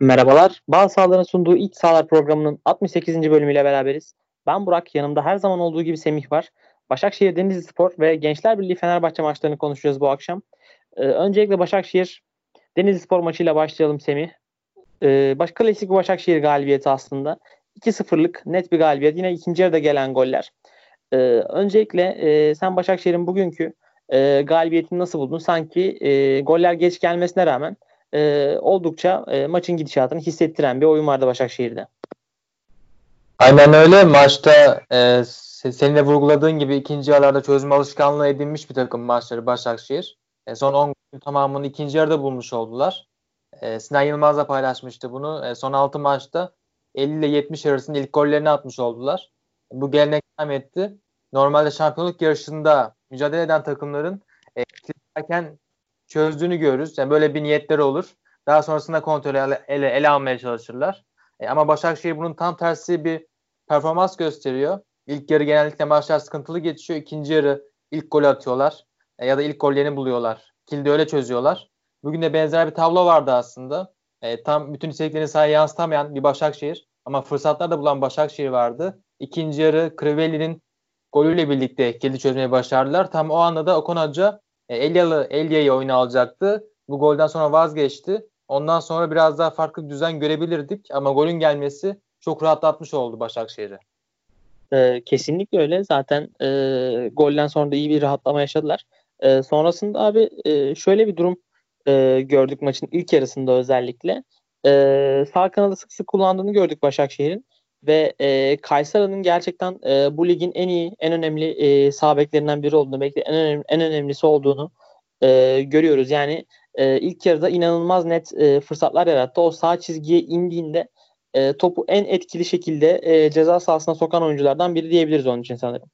Merhabalar. Bağ Sağlar'ın sunduğu İç Sağlar programının 68. bölümüyle beraberiz. Ben Burak, yanımda her zaman olduğu gibi Semih var. Başakşehir Denizli Spor ve Gençler Birliği Fenerbahçe maçlarını konuşacağız bu akşam. Ee, öncelikle Başakşehir Denizli Spor maçıyla başlayalım Semih. Ee, baş, klasik Başakşehir galibiyeti aslında. 2-0'lık net bir galibiyet. Yine ikinci yarıda gelen goller. Ee, öncelikle e, sen Başakşehir'in bugünkü e, galibiyetini nasıl buldun? Sanki e, goller geç gelmesine rağmen e, oldukça e, maçın gidişatını hissettiren bir oyun vardı Başakşehir'de. Aynen öyle. Maçta e, senin de vurguladığın gibi ikinci yarılarda çözme alışkanlığı edinmiş bir takım maçları Başakşehir. E, son 10 gün tamamını ikinci yarıda bulmuş oldular. E, Sinan Yılmaz da paylaşmıştı bunu. E, son 6 maçta 50 ile 70 arasında ilk gollerini atmış oldular. Bu gelenek devam etti. Normalde şampiyonluk yarışında mücadele eden takımların e, çözdüğünü görürüz. Yani böyle bir niyetleri olur. Daha sonrasında kontrolü ele, ele, ele almaya çalışırlar. E, ama Başakşehir bunun tam tersi bir performans gösteriyor. İlk yarı genellikle maçlar sıkıntılı geçiyor. İkinci yarı ilk golü atıyorlar. E, ya da ilk gollerini buluyorlar. Kilidi öyle çözüyorlar. Bugün de benzer bir tablo vardı aslında. E, tam bütün isteklerini sahaya yansıtamayan bir Başakşehir. Ama fırsatlar da bulan Başakşehir vardı. İkinci yarı Crivelli'nin golüyle birlikte kilidi çözmeyi başardılar. Tam o anda da Okan Hoca Elyalı Elya'yı oyuna alacaktı. Bu golden sonra vazgeçti. Ondan sonra biraz daha farklı bir düzen görebilirdik ama golün gelmesi çok rahatlatmış oldu Başakşehir'i. Ee, kesinlikle öyle. Zaten e, golden sonra da iyi bir rahatlama yaşadılar. E, sonrasında abi e, şöyle bir durum e, gördük maçın ilk yarısında özellikle. E, sağ kanadı sık sık kullandığını gördük Başakşehir'in ve e, Kayseri'nin gerçekten e, bu ligin en iyi, en önemli e, sağ beklerinden biri olduğunu, belki en önemli, en önemlisi olduğunu e, görüyoruz. Yani e, ilk yarıda inanılmaz net e, fırsatlar yarattı. O sağ çizgiye indiğinde e, topu en etkili şekilde e, ceza sahasına sokan oyunculardan biri diyebiliriz onun için sanırım.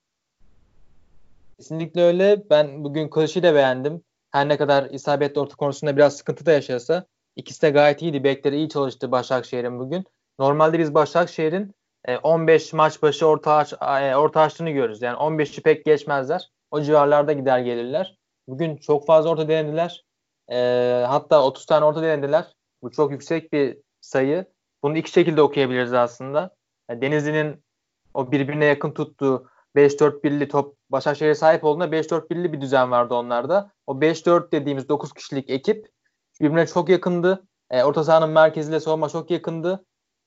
Kesinlikle öyle. Ben bugün Kılıç'ı da beğendim. Her ne kadar isabetli orta konusunda biraz sıkıntı da yaşasa ikisi de gayet iyiydi. Bekleri iyi çalıştı Başakşehir'in bugün. Normalde biz Başakşehir'in 15 e, maç başı orta, e, orta açtığını görürüz. Yani 15'i pek geçmezler. O civarlarda gider gelirler. Bugün çok fazla orta denediler. E, hatta 30 tane orta denediler. Bu çok yüksek bir sayı. Bunu iki şekilde okuyabiliriz aslında. Yani Denizli'nin o birbirine yakın tuttuğu 5-4-1'li top Başakşehir'e sahip olduğunda 5-4-1'li bir düzen vardı onlarda. O 5-4 dediğimiz 9 kişilik ekip birbirine çok yakındı. E, orta sahanın merkeziyle savunma çok yakındı.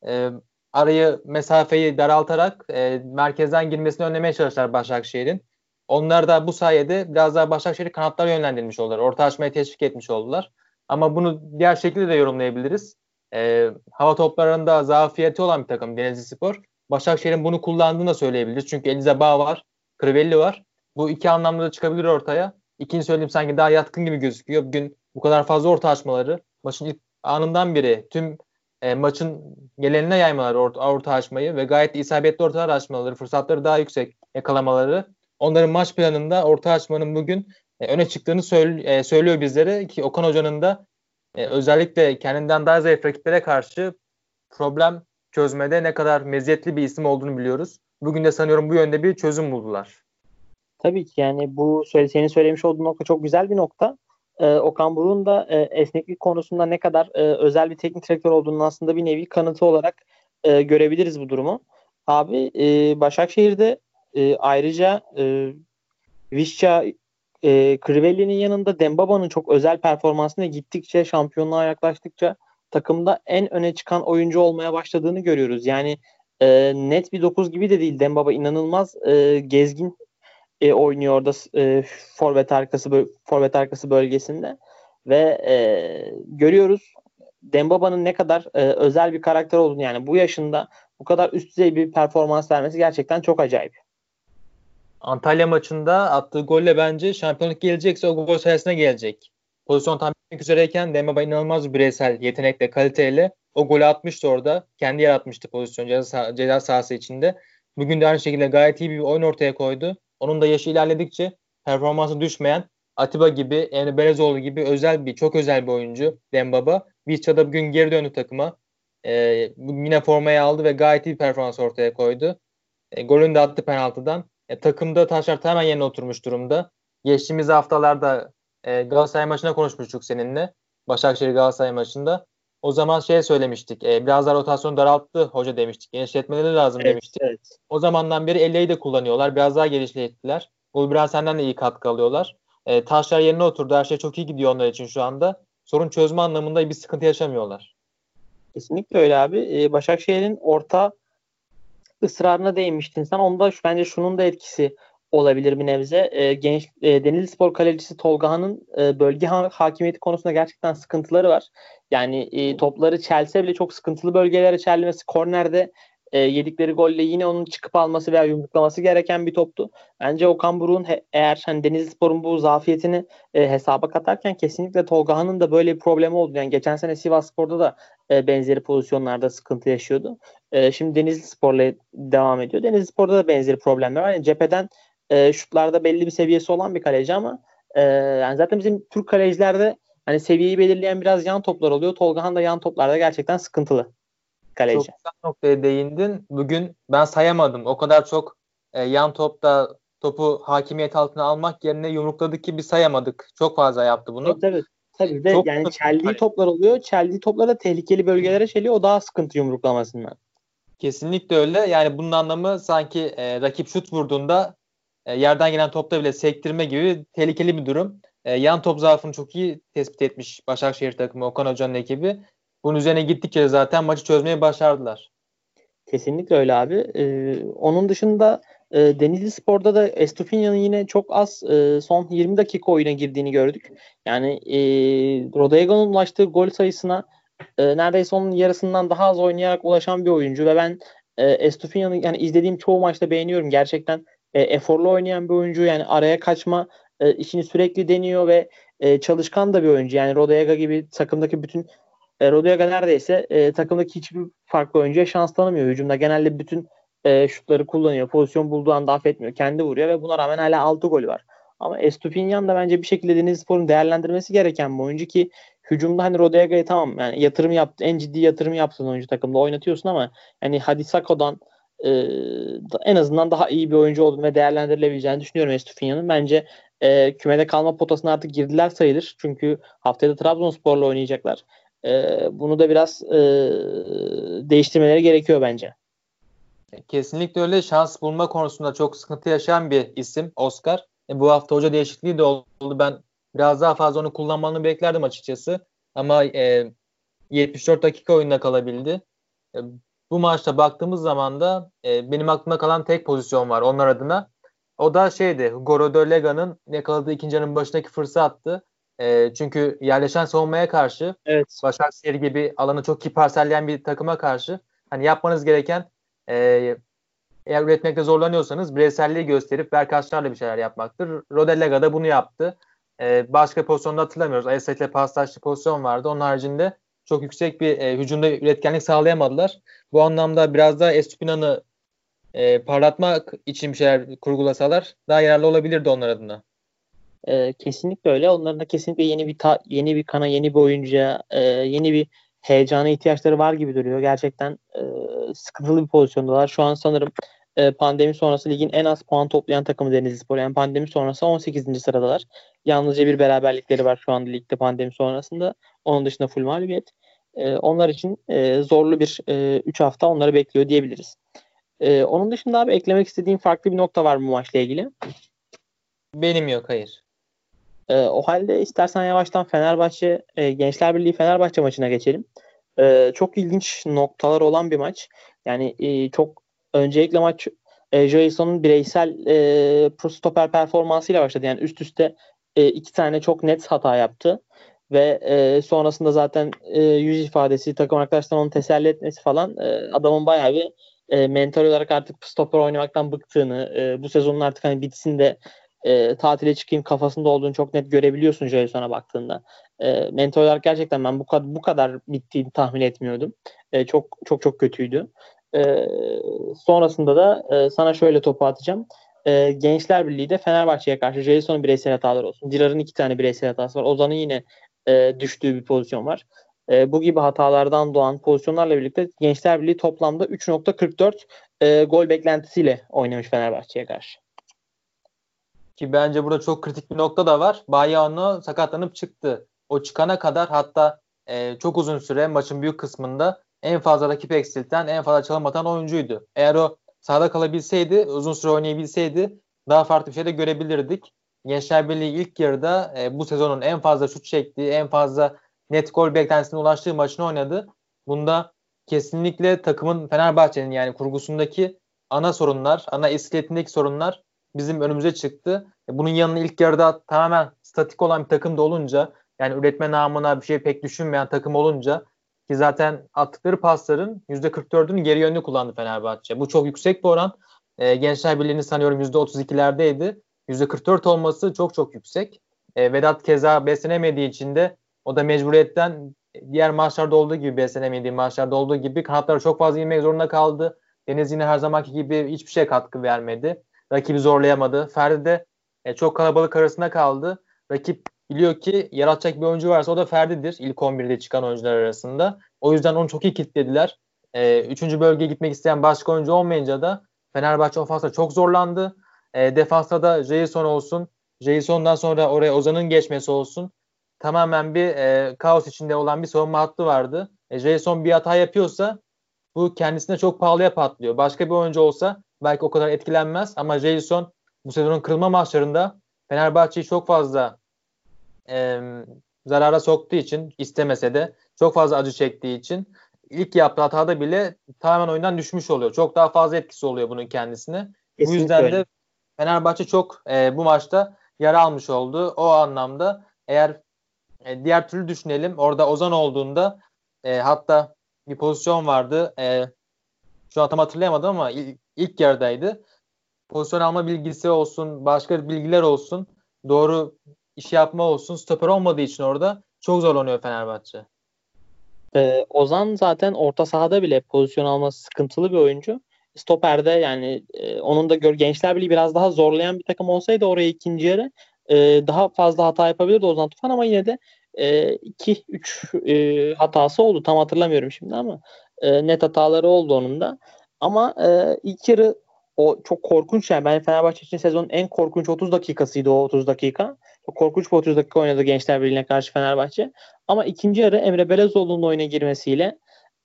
E, arayı mesafeyi daraltarak e, merkezden girmesini önlemeye çalıştılar Başakşehir'in. Onlar da bu sayede biraz daha Başakşehir'i kanatlara yönlendirmiş oldular. Orta açmaya teşvik etmiş oldular. Ama bunu diğer şekilde de yorumlayabiliriz. E, hava toplarında zafiyeti olan bir takım Denizli Spor. Başakşehir'in bunu kullandığını da söyleyebiliriz. Çünkü Elize Bağ var, Crivelli var. Bu iki anlamda da çıkabilir ortaya. İkinci söyleyeyim sanki daha yatkın gibi gözüküyor. Bugün bu kadar fazla orta açmaları maçın ilk anından biri tüm e, maçın gelenine yaymaları orta, orta açmayı ve gayet isabetli ortalar açmaları, fırsatları daha yüksek yakalamaları onların maç planında orta açmanın bugün e, öne çıktığını söyle, e, söylüyor bizlere ki Okan Hoca'nın da e, özellikle kendinden daha zayıf rakiplere karşı problem çözmede ne kadar meziyetli bir isim olduğunu biliyoruz. Bugün de sanıyorum bu yönde bir çözüm buldular. Tabii ki yani bu senin söylemiş olduğun nokta çok güzel bir nokta e, Okan Buruk'un da e, esneklik konusunda ne kadar e, özel bir teknik direktör olduğunu aslında bir nevi kanıtı olarak e, görebiliriz bu durumu. Abi e, Başakşehir'de e, ayrıca e, Vişça e, Crivelli'nin yanında Dembaba'nın çok özel performansına gittikçe şampiyonluğa yaklaştıkça takımda en öne çıkan oyuncu olmaya başladığını görüyoruz. Yani e, net bir 9 gibi de değil. Dembaba inanılmaz e, gezgin e, oynuyor orada e, forvet arkası forvet arkası bölgesinde ve e, görüyoruz Dembaba'nın ne kadar e, özel bir karakter olduğunu yani bu yaşında bu kadar üst düzey bir performans vermesi gerçekten çok acayip. Antalya maçında attığı golle bence şampiyonluk gelecekse o gol sayesinde gelecek. Pozisyon tam bitmek üzereyken Dembaba inanılmaz bir bireysel yetenekle, kaliteyle o golü atmıştı orada. Kendi yaratmıştı pozisyon ceza, ceza sahası içinde. Bugün de aynı şekilde gayet iyi bir oyun ortaya koydu. Onun da yaşı ilerledikçe performansı düşmeyen Atiba gibi, Emre Belezoğlu gibi özel bir, çok özel bir oyuncu Dembaba. Vizca'da bugün geri döndü takıma. E, yine formayı aldı ve gayet iyi performans ortaya koydu. E, golünü de attı penaltıdan. E, takımda taşlar hemen yerine oturmuş durumda. Geçtiğimiz haftalarda e, Galatasaray maçına konuşmuştuk seninle. Başakşehir Galatasaray maçında. O zaman şey söylemiştik. E, biraz daha rotasyon daralttı hoca demiştik. Genişletmeleri lazım evet, demiştik. Evet. O zamandan beri elleyi de kullanıyorlar. Biraz daha genişlettiler. Wolverhampton'dan da iyi katkı alıyorlar. E, taşlar yerine oturdu. Her şey çok iyi gidiyor onlar için şu anda. Sorun çözme anlamında bir sıkıntı yaşamıyorlar. Kesinlikle öyle abi. Ee, Başakşehir'in orta ısrarına değinmiştin sen. Onda şu, bence şunun da etkisi olabilir bir nebze. E, genç e, Denizli Spor kalecisi Tolga'nın e, bölge ha- hakimiyeti konusunda gerçekten sıkıntıları var. Yani e, topları çelse bile çok sıkıntılı bölgelere çelmesi, kornerde e, yedikleri golle yine onun çıkıp alması veya yumruklaması gereken bir toptu. Bence Okan Buruk'un he, eğer hani Denizli Spor'un bu zafiyetini e, hesaba katarken kesinlikle Tolga'nın da böyle bir problemi oldu. Yani geçen sene Sivas Spor'da da e, benzeri pozisyonlarda sıkıntı yaşıyordu. E, şimdi Denizli Spor'la devam ediyor. Denizli Spor'da da benzeri problemler var. Yani cepheden e, şutlarda belli bir seviyesi olan bir kaleci ama e, yani zaten bizim Türk kalecilerde hani seviyeyi belirleyen biraz yan toplar oluyor. Tolgahan da yan toplarda gerçekten sıkıntılı kaleci. Çok güzel noktaya değindin. Bugün ben sayamadım. O kadar çok e, yan topta topu hakimiyet altına almak yerine yumrukladı ki bir sayamadık. Çok fazla yaptı bunu. Evet, evet. Tabii de Çok yani çeldiği toplar oluyor. Çeldiği toplar da tehlikeli bölgelere çeliyor. O daha sıkıntı yumruklamasından. Kesinlikle öyle. Yani bunun anlamı sanki e, rakip şut vurduğunda e, yerden gelen topta bile sektirme gibi tehlikeli bir durum. E, yan top zaafını çok iyi tespit etmiş Başakşehir takımı Okan Hoca'nın ekibi. Bunun üzerine gittikçe zaten maçı çözmeyi başardılar. Kesinlikle öyle abi. Ee, onun dışında e, Denizli Spor'da da Estupiñan'ın yine çok az e, son 20 dakika oyuna girdiğini gördük. Yani e, Rodego'nun ulaştığı gol sayısına e, neredeyse onun yarısından daha az oynayarak ulaşan bir oyuncu ve ben e, Estupiñan'ı yani izlediğim çoğu maçta beğeniyorum. Gerçekten e, eforlu oynayan bir oyuncu yani araya kaçma e, işini sürekli deniyor ve e, çalışkan da bir oyuncu. Yani Rodega gibi takımdaki bütün e, Rodega neredeyse e, takımdaki hiçbir farklı oyuncuya şans tanımıyor. Hücumda genelde bütün e, şutları kullanıyor. Pozisyon bulduğu anda affetmiyor. Kendi vuruyor ve buna rağmen hala 6 golü var. Ama Estupinyan da bence bir şekilde Denizli Spor'un değerlendirmesi gereken bir oyuncu ki hücumda hani Rodega'yı tamam yani yatırım yaptı. En ciddi yatırım yaptın oyuncu takımda oynatıyorsun ama hani Hadisako'dan e, en azından daha iyi bir oyuncu olduğunu ve değerlendirilebileceğini düşünüyorum Estupinyan'ın. Bence e, kümede kalma potasına artık girdiler sayılır. Çünkü haftaya da Trabzonspor'la oynayacaklar. E, bunu da biraz e, değiştirmeleri gerekiyor bence. Kesinlikle öyle. Şans bulma konusunda çok sıkıntı yaşayan bir isim Oscar. E, bu hafta hoca değişikliği de oldu. Ben biraz daha fazla onu kullanmanı beklerdim açıkçası. Ama e, 74 dakika oyunda kalabildi. E, bu maçta baktığımız zaman da e, benim aklımda kalan tek pozisyon var onlar adına. O da şeydi. Goro Lega'nın yakaladığı ikinci yarının başındaki fırsattı. E, çünkü yerleşen savunmaya karşı evet. Başakşehir gibi alanı çok iyi parselleyen bir takıma karşı hani yapmanız gereken e, eğer üretmekte zorlanıyorsanız bireyselliği gösterip Berkaçlarla bir şeyler yapmaktır. Rodelega da bunu yaptı. E, başka pozisyonda hatırlamıyoruz. Ayasa ile paslaşlı pozisyon vardı. Onun haricinde çok yüksek bir e, hücumda üretkenlik sağlayamadılar. Bu anlamda biraz daha Estupinan'ı e, parlatmak için bir şeyler kurgulasalar daha yararlı olabilirdi onlar adına. E, kesinlikle öyle. Onların da kesinlikle yeni bir ta, yeni bir kana, yeni bir oyuncuya, e, yeni bir heyecana ihtiyaçları var gibi duruyor. Gerçekten e, sıkıntılı bir pozisyondalar. Şu an sanırım e, pandemi sonrası ligin en az puan toplayan takımı Denizli Spor. Yani pandemi sonrası 18. sıradalar. Yalnızca bir beraberlikleri var şu anda ligde pandemi sonrasında. Onun dışında full mağlubiyet. E, onlar için e, zorlu bir 3 e, hafta onları bekliyor diyebiliriz. E, onun dışında abi eklemek istediğim farklı bir nokta var bu maçla ilgili. Benim yok hayır. E, o halde istersen yavaştan Fenerbahçe e, Gençler Birliği Fenerbahçe maçına geçelim. E, çok ilginç noktalar olan bir maç. Yani e, çok öncelikle maç e, Jason'un bireysel e, stoper performansıyla başladı. Yani üst üste e, iki tane çok net hata yaptı ve e, sonrasında zaten e, yüz ifadesi takım arkadaşlarının onu teselli etmesi falan e, adamın bayağı bir e, mental olarak artık stoper oynamaktan bıktığını e, bu sezonun artık hani bitsin de e, tatile çıkayım kafasında olduğunu çok net görebiliyorsun Jason'a baktığında. E, mental olarak gerçekten ben bu kadar bu kadar bittiğini tahmin etmiyordum. E, çok çok çok kötüydü. E, sonrasında da e, sana şöyle topu atacağım. E, Gençler Birliği de Fenerbahçe'ye karşı Jason'un bireysel hataları olsun. Dirar'ın iki tane bireysel hatası var. Ozan'ın yine e, düştüğü bir pozisyon var. E, bu gibi hatalardan doğan pozisyonlarla birlikte Gençler Birliği toplamda 3.44 e, gol beklentisiyle oynamış Fenerbahçe'ye karşı. Ki bence burada çok kritik bir nokta da var. Bayano sakatlanıp çıktı. O çıkana kadar hatta e, çok uzun süre maçın büyük kısmında en fazla rakip eksilten, en fazla çalım atan oyuncuydu. Eğer o sahada kalabilseydi, uzun süre oynayabilseydi daha farklı bir şey de görebilirdik. Gençler Birliği ilk yarıda e, bu sezonun en fazla şut çektiği, en fazla net gol beklentisine ulaştığı maçını oynadı. Bunda kesinlikle takımın Fenerbahçe'nin yani kurgusundaki ana sorunlar, ana iskeletindeki sorunlar bizim önümüze çıktı. E, bunun yanına ilk yarıda tamamen statik olan bir takım da olunca yani üretme namına bir şey pek düşünmeyen takım olunca ki zaten attıkları pasların %44'ünü geri yönlü kullandı Fenerbahçe. Bu çok yüksek bir oran. E, Gençler Birliği'nin sanıyorum %32'lerdeydi. %44 olması çok çok yüksek. E, Vedat keza beslenemediği için de o da mecburiyetten diğer maçlarda olduğu gibi beslenemediği maçlarda olduğu gibi kanatlara çok fazla inmek zorunda kaldı. Deniz yine her zamanki gibi hiçbir şey katkı vermedi. Rakibi zorlayamadı. Ferdi de e, çok kalabalık arasında kaldı. Rakip biliyor ki yaratacak bir oyuncu varsa o da Ferdi'dir. İlk 11'de çıkan oyuncular arasında. O yüzden onu çok iyi kilitlediler. E, üçüncü bölgeye gitmek isteyen başka oyuncu olmayınca da Fenerbahçe ofansta çok zorlandı. E, defansta da Jason olsun. Jason'dan sonra oraya Ozan'ın geçmesi olsun. Tamamen bir e, kaos içinde olan bir savunma hattı vardı. E, Jason bir hata yapıyorsa bu kendisine çok pahalıya patlıyor. Başka bir oyuncu olsa belki o kadar etkilenmez ama Jason bu sezonun kırılma maçlarında Fenerbahçe'yi çok fazla e, zarara soktuğu için istemese de çok fazla acı çektiği için ilk yaptığı hatada bile tamamen oyundan düşmüş oluyor. Çok daha fazla etkisi oluyor bunun kendisine. Kesinlikle bu yüzden öyle. de Fenerbahçe çok e, bu maçta yara almış oldu. O anlamda eğer e, diğer türlü düşünelim. Orada Ozan olduğunda e, hatta bir pozisyon vardı. E, şu an tam hatırlayamadım ama ilk, ilk yarıdaydı. Pozisyon alma bilgisi olsun, başka bilgiler olsun, doğru iş yapma olsun. Stoper olmadığı için orada çok zorlanıyor Fenerbahçe. Ee, Ozan zaten orta sahada bile pozisyon alması sıkıntılı bir oyuncu. Stoperde yani e, onun da gör, Gençler Birliği biraz daha zorlayan bir takım olsaydı oraya ikinci yarı e, daha fazla hata yapabilirdi Ozan Tufan ama yine de 2-3 e, e, hatası oldu. Tam hatırlamıyorum şimdi ama e, net hataları oldu onun da. Ama e, ilk yarı o çok korkunç yani. Ben Fenerbahçe için sezonun en korkunç 30 dakikasıydı o 30 dakika. Korkunç bir 30 dakika oynadı Gençler Birliği'ne karşı Fenerbahçe. Ama ikinci yarı Emre Belezoğlu'nun oyuna girmesiyle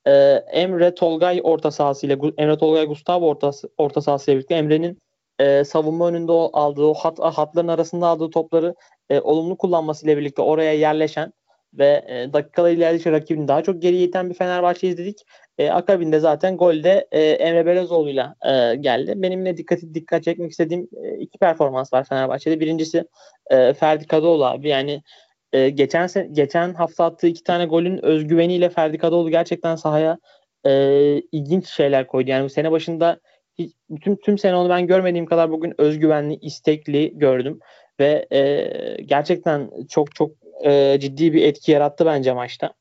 e, Emre Tolgay orta sahasıyla Emre Tolgay Gustavo orta, orta sahasıyla birlikte Emre'nin e, savunma önünde aldığı o hat, hatların arasında aldığı topları e, olumlu kullanmasıyla birlikte oraya yerleşen ve e, dakikalar ilerledikçe rakibini daha çok geri iten bir Fenerbahçe izledik. E, akabinde zaten golde e, Emre Belezoğlu'yla e, geldi. Benim ne dikkat çekmek istediğim e, iki performans var Fenerbahçe'de. Birincisi e, Ferdi Kadıoğlu abi. Yani e, geçen geçen hafta attığı iki tane golün özgüveniyle Ferdi Kadıoğlu gerçekten sahaya e, ilginç şeyler koydu. Yani bu sene başında hiç, tüm tüm sene onu ben görmediğim kadar bugün özgüvenli, istekli gördüm ve e, gerçekten çok çok e, ciddi bir etki yarattı bence maçta.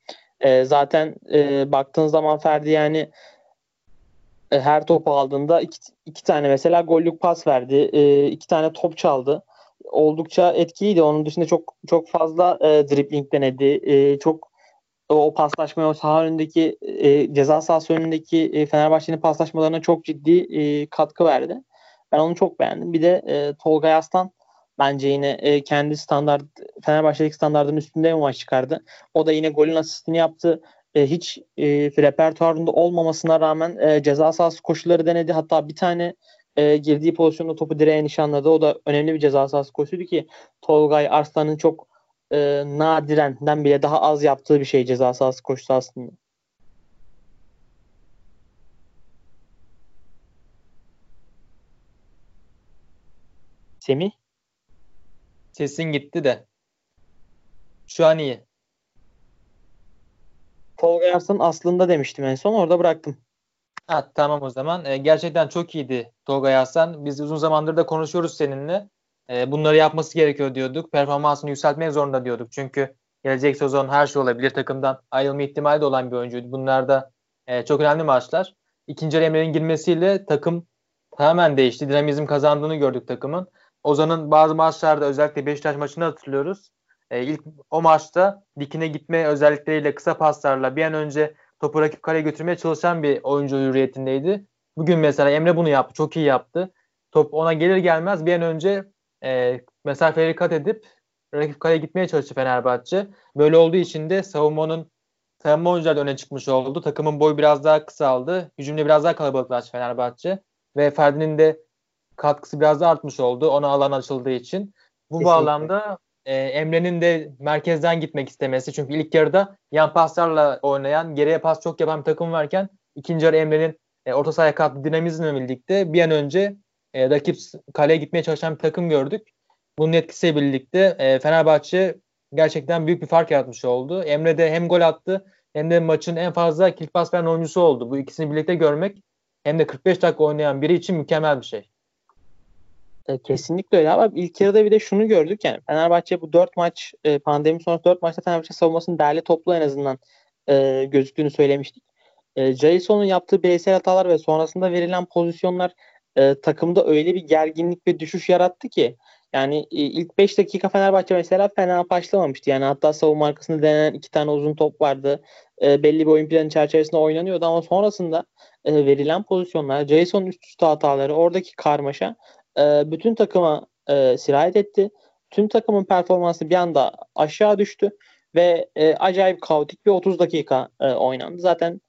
E, zaten e, baktığın zaman Ferdi yani e, her topu aldığında iki, iki tane mesela gollük pas verdi. E, iki tane top çaldı. Oldukça etkiliydi. Onun dışında çok çok fazla e, dribbling denedi. E, çok o paslaşmaya o saha önündeki e, ceza sahası önündeki e, Fenerbahçe'nin paslaşmalarına çok ciddi e, katkı verdi. Ben onu çok beğendim. Bir de e, Tolga Yastan bence yine e, kendi standart Fenerbahçe'deki standartın üstünde bir maç çıkardı. O da yine golün asistini yaptı. E, hiç e, repertuarında olmamasına rağmen e, ceza sahası koşulları denedi. Hatta bir tane e, girdiği pozisyonda topu direğe nişanladı. O da önemli bir ceza sahası koşuydu ki Tolgay Arslan'ın çok e, nadirenden bile daha az yaptığı bir şey ceza sahası koşusu aslında. Semih? Sesin gitti de. Şu an iyi. Tolga Yarslan aslında demiştim en son orada bıraktım. Ha, tamam o zaman. E, gerçekten çok iyiydi Tolga Yarslan. Biz uzun zamandır da konuşuyoruz seninle. E, bunları yapması gerekiyor diyorduk. Performansını yükseltmek zorunda diyorduk. Çünkü gelecek sezon her şey olabilir. Takımdan ayrılma ihtimali de olan bir oyuncuydu. Bunlar da e, çok önemli maçlar. İkinci Emre'nin girmesiyle takım tamamen değişti. Dinamizm kazandığını gördük takımın. Ozan'ın bazı maçlarda özellikle Beşiktaş maçını hatırlıyoruz. E, ilk o maçta dikine gitme özellikleriyle kısa paslarla bir an önce topu rakip kaleye götürmeye çalışan bir oyuncu hürriyetindeydi. Bugün mesela Emre bunu yaptı. Çok iyi yaptı. Top ona gelir gelmez bir an önce e, mesafeleri kat edip rakip kaleye gitmeye çalıştı Fenerbahçe. Böyle olduğu için de savunmanın savunma oyuncular öne çıkmış oldu. Takımın boyu biraz daha kısaldı. Hücumda biraz daha kalabalıklaştı Fenerbahçe. Ve Ferdi'nin de katkısı biraz daha artmış oldu. Ona alan açıldığı için. Bu Kesinlikle. bağlamda e, Emre'nin de merkezden gitmek istemesi. Çünkü ilk yarıda yan paslarla oynayan, geriye pas çok yapan bir takım varken ikinci yarı Emre'nin e, orta sahaya kattığı dinamizmle birlikte bir an önce e, rakip kaleye gitmeye çalışan bir takım gördük. Bunun etkisiyle birlikte e, Fenerbahçe gerçekten büyük bir fark yaratmış oldu. Emre de hem gol attı hem de maçın en fazla kilit pas veren oyuncusu oldu. Bu ikisini birlikte görmek hem de 45 dakika oynayan biri için mükemmel bir şey. E, kesinlikle öyle ama ilk yarıda bir de şunu gördük yani Fenerbahçe bu 4 maç e, pandemi sonrası 4 maçta Fenerbahçe savunmasının değerli toplu en azından e, gözüktüğünü söylemiştik. E, Jason'un yaptığı bireysel hatalar ve sonrasında verilen pozisyonlar e, takımda öyle bir gerginlik ve düşüş yarattı ki yani e, ilk 5 dakika Fenerbahçe mesela fena başlamamıştı. Yani hatta savunma arkasında denenen iki tane uzun top vardı. E, belli bir oyun planı çerçevesinde oynanıyordu ama sonrasında e, verilen pozisyonlar, Jason üst üste hataları, oradaki karmaşa e, bütün takıma e, sirayet etti. Tüm takımın performansı bir anda aşağı düştü ve e, acayip kaotik bir 30 dakika e, oynandı. Zaten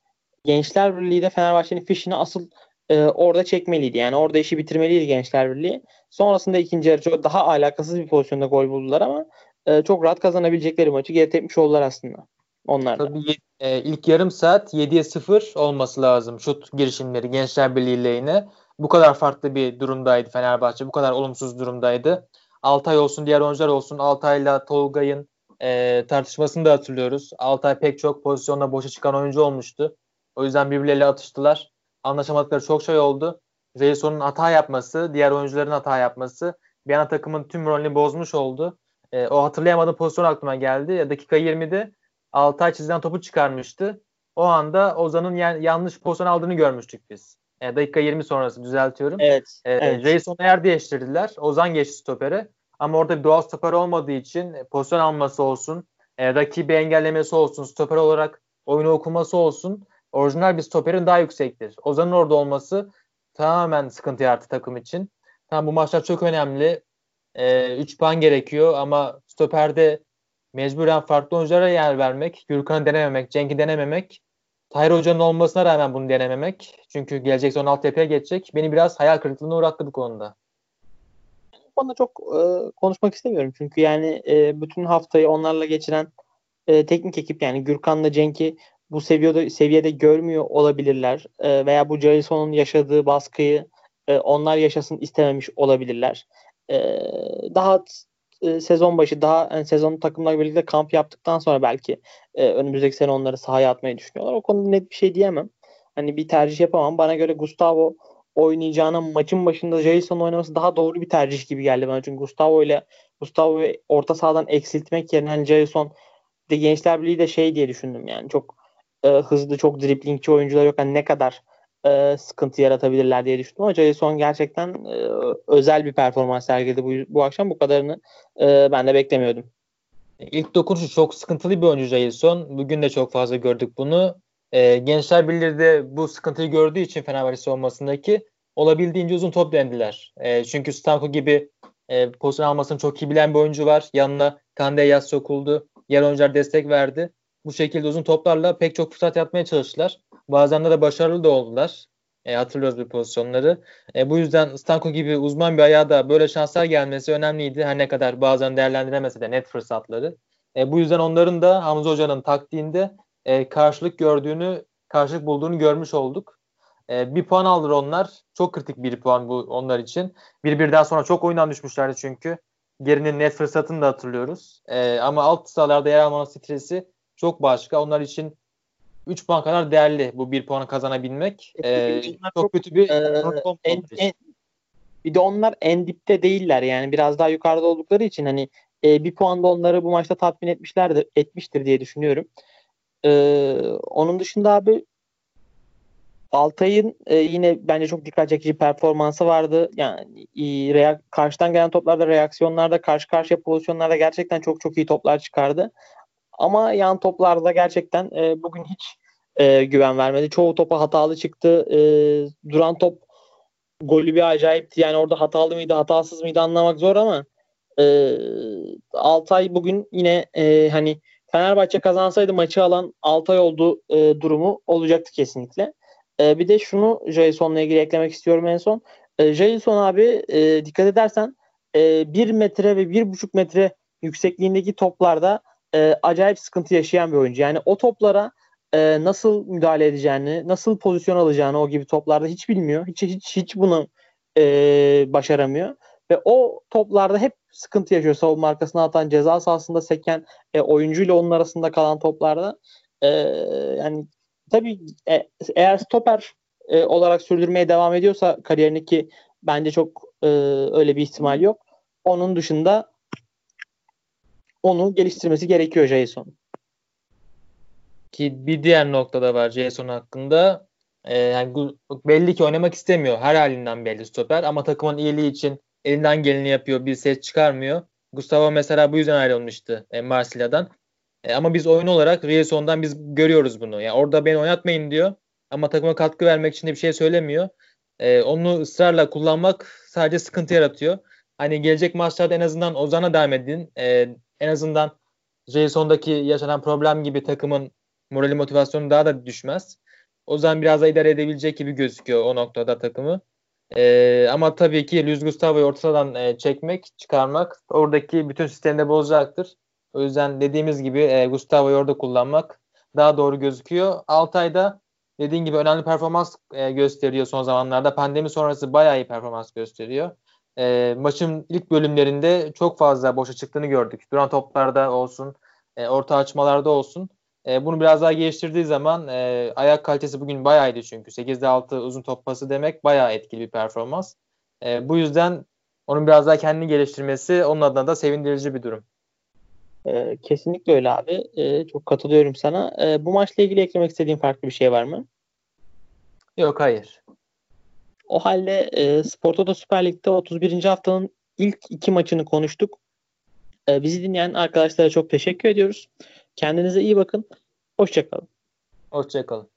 Gençler Birliği de Fenerbahçe'nin fişini asıl e, orada çekmeliydi. Yani orada işi bitirmeliydi Gençler Birliği. Sonrasında ikinci yarı daha alakasız bir pozisyonda gol buldular ama e, çok rahat kazanabilecekleri maçı geri tepmiş oldular aslında. Onlar da. Tabii e, ilk yarım saat 7'ye 0 olması lazım şut girişimleri Gençler Birliği lehine. Bu kadar farklı bir durumdaydı Fenerbahçe. Bu kadar olumsuz durumdaydı. Altay olsun diğer oyuncular olsun Altay'la Tolga'yın e, tartışmasını da hatırlıyoruz. Altay pek çok pozisyonda boşa çıkan oyuncu olmuştu. O yüzden birbirleriyle atıştılar. Anlaşamadıkları çok şey oldu. Jason'un hata yapması, diğer oyuncuların hata yapması bir ana takımın tüm rolünü bozmuş oldu. E, o hatırlayamadığım pozisyon aklıma geldi. Dakika 20'de Altay çizgiden topu çıkarmıştı. O anda Ozan'ın yanlış pozisyon aldığını görmüştük biz. E, dakika 20 sonrası düzeltiyorum. Evet. E, evet. Jason'u yer değiştirdiler. Ozan geçti stopere. Ama orada bir doğal stoper olmadığı için pozisyon alması olsun, e, rakibi engellemesi olsun, stoper olarak oyunu okuması olsun orijinal bir stoperin daha yüksektir. Ozan'ın orada olması tamamen sıkıntı yarattı takım için. Tamam bu maçlar çok önemli. 3 e, puan gerekiyor ama stoperde mecburen farklı oyunculara yer vermek, Gürkan'ı denememek, Cenk'i denememek, Tahir Hoca'nın olmasına rağmen bunu denememek. Çünkü gelecek son altyapıya geçecek. Beni biraz hayal kırıklığına uğrattı bu konuda. Bu konuda çok e, konuşmak istemiyorum. Çünkü yani e, bütün haftayı onlarla geçiren e, teknik ekip yani Gürkan'la Cenk'i bu seviyede seviyede görmüyor olabilirler e, veya bu Jason'un yaşadığı baskıyı e, onlar yaşasın istememiş olabilirler. E, daha e, sezon başı daha yani sezon takımlarla birlikte kamp yaptıktan sonra belki e, önümüzdeki sene onları sahaya atmayı düşünüyorlar. O konuda net bir şey diyemem. Hani bir tercih yapamam. Bana göre Gustavo oynayacağına maçın başında Jason oynaması daha doğru bir tercih gibi geldi bana. Çünkü Gustavo ile Gustavo'yu orta sahadan eksiltmek yerine hani Jason de Gençler Birliği de şey diye düşündüm yani çok e, hızlı çok driplingçi oyuncular yok. Yani ne kadar e, sıkıntı yaratabilirler diye düşündüm ama Jason gerçekten e, özel bir performans sergiledi bu, bu akşam. Bu kadarını e, ben de beklemiyordum. İlk dokunuşu çok sıkıntılı bir oyuncu Jason. Bugün de çok fazla gördük bunu. E, Gençler Birliği bu sıkıntıyı gördüğü için Fenerbahçe savunmasındaki olabildiğince uzun top dendiler. E, çünkü Stanko gibi e, pozisyon almasını çok iyi bilen bir oyuncu var. Yanına Kande Yaz sokuldu. Yer oyuncular destek verdi bu şekilde uzun toplarla pek çok fırsat yapmaya çalıştılar. Bazen de başarılı da oldular. E, hatırlıyoruz bu pozisyonları. E, bu yüzden Stanko gibi uzman bir ayağa da böyle şanslar gelmesi önemliydi. Her ne kadar bazen değerlendiremese de net fırsatları. E, bu yüzden onların da Hamza Hoca'nın taktiğinde e, karşılık gördüğünü, karşılık bulduğunu görmüş olduk. E, bir puan aldılar onlar. Çok kritik bir puan bu onlar için. Bir birden sonra çok oyundan düşmüşlerdi çünkü. Gerinin net fırsatını da hatırlıyoruz. E, ama alt sıralarda yer almanın stresi çok başka. Onlar için 3 puan kadar değerli bu 1 puanı kazanabilmek. Ee, çok, çok kötü bir e, en, en, bir de onlar en dipte değiller yani biraz daha yukarıda oldukları için hani e, bir puan da onları bu maçta tatmin etmişlerdir etmiştir diye düşünüyorum. E, onun dışında abi Altay'ın e, yine bence çok dikkat çekici performansı vardı. Yani e, reak- karşıdan gelen toplarda, reaksiyonlarda, karşı karşıya pozisyonlarda gerçekten çok çok iyi toplar çıkardı. Ama yan toplarda gerçekten e, bugün hiç e, güven vermedi. Çoğu topa hatalı çıktı. E, duran top golü bir acayipti. Yani orada hatalı mıydı, hatasız mıydı anlamak zor ama e, Altay bugün yine e, hani Fenerbahçe kazansaydı maçı alan Altay oldu e, durumu olacaktı kesinlikle. E, bir de şunu Jason'la ilgili eklemek istiyorum en son. E, Jason abi e, dikkat edersen e, 1 metre ve 1,5 metre yüksekliğindeki toplarda e, acayip sıkıntı yaşayan bir oyuncu. Yani o toplara e, nasıl müdahale edeceğini, nasıl pozisyon alacağını o gibi toplarda hiç bilmiyor. Hiç hiç hiç bunu e, başaramıyor. Ve o toplarda hep sıkıntı yaşıyor savunma arkasına atan ceza sahasında seken e, oyuncuyla onun arasında kalan toplarda. E, yani tabii e, eğer stoper e, olarak sürdürmeye devam ediyorsa kariyerini ki bence çok e, öyle bir ihtimal yok. Onun dışında onu geliştirmesi gerekiyor Jason. Ki bir diğer noktada var Jason hakkında. Ee, yani belli ki oynamak istemiyor. Her halinden belli stoper ama takımın iyiliği için elinden geleni yapıyor. Bir ses çıkarmıyor. Gustavo mesela bu yüzden ayrılmıştı e, Marsilya'dan. E, ama biz oyun olarak Rieson'dan biz görüyoruz bunu. Yani orada beni oynatmayın diyor. Ama takıma katkı vermek için de bir şey söylemiyor. E, onu ısrarla kullanmak sadece sıkıntı yaratıyor. Hani gelecek maçlarda en azından Ozan'a devam edin. E, en azından Jason'daki yaşanan problem gibi takımın morali motivasyonu daha da düşmez. Ozan biraz da idare edebilecek gibi gözüküyor o noktada takımı. Ee, ama tabii ki Luis Gustavo'yu ortadan e, çekmek, çıkarmak oradaki bütün sistemi de bozacaktır. O yüzden dediğimiz gibi e, Gustavo'yu orada kullanmak daha doğru gözüküyor. Altay'da dediğin gibi önemli performans e, gösteriyor son zamanlarda. Pandemi sonrası bayağı iyi performans gösteriyor. E, maçın ilk bölümlerinde çok fazla boşa çıktığını gördük. Duran toplarda olsun, e, orta açmalarda olsun. E, bunu biraz daha geliştirdiği zaman e, ayak kalitesi bugün bayağı iyiydi çünkü. 8'de 6 uzun top pası demek bayağı etkili bir performans. E, bu yüzden onun biraz daha kendini geliştirmesi onun adına da sevindirici bir durum. E, kesinlikle öyle abi. E, çok katılıyorum sana. E, bu maçla ilgili eklemek istediğin farklı bir şey var mı? Yok hayır. O halde e, Sportoto Süper Lig'de 31. haftanın ilk iki maçını konuştuk. E, bizi dinleyen arkadaşlara çok teşekkür ediyoruz. Kendinize iyi bakın. Hoşçakalın. Hoşçakalın.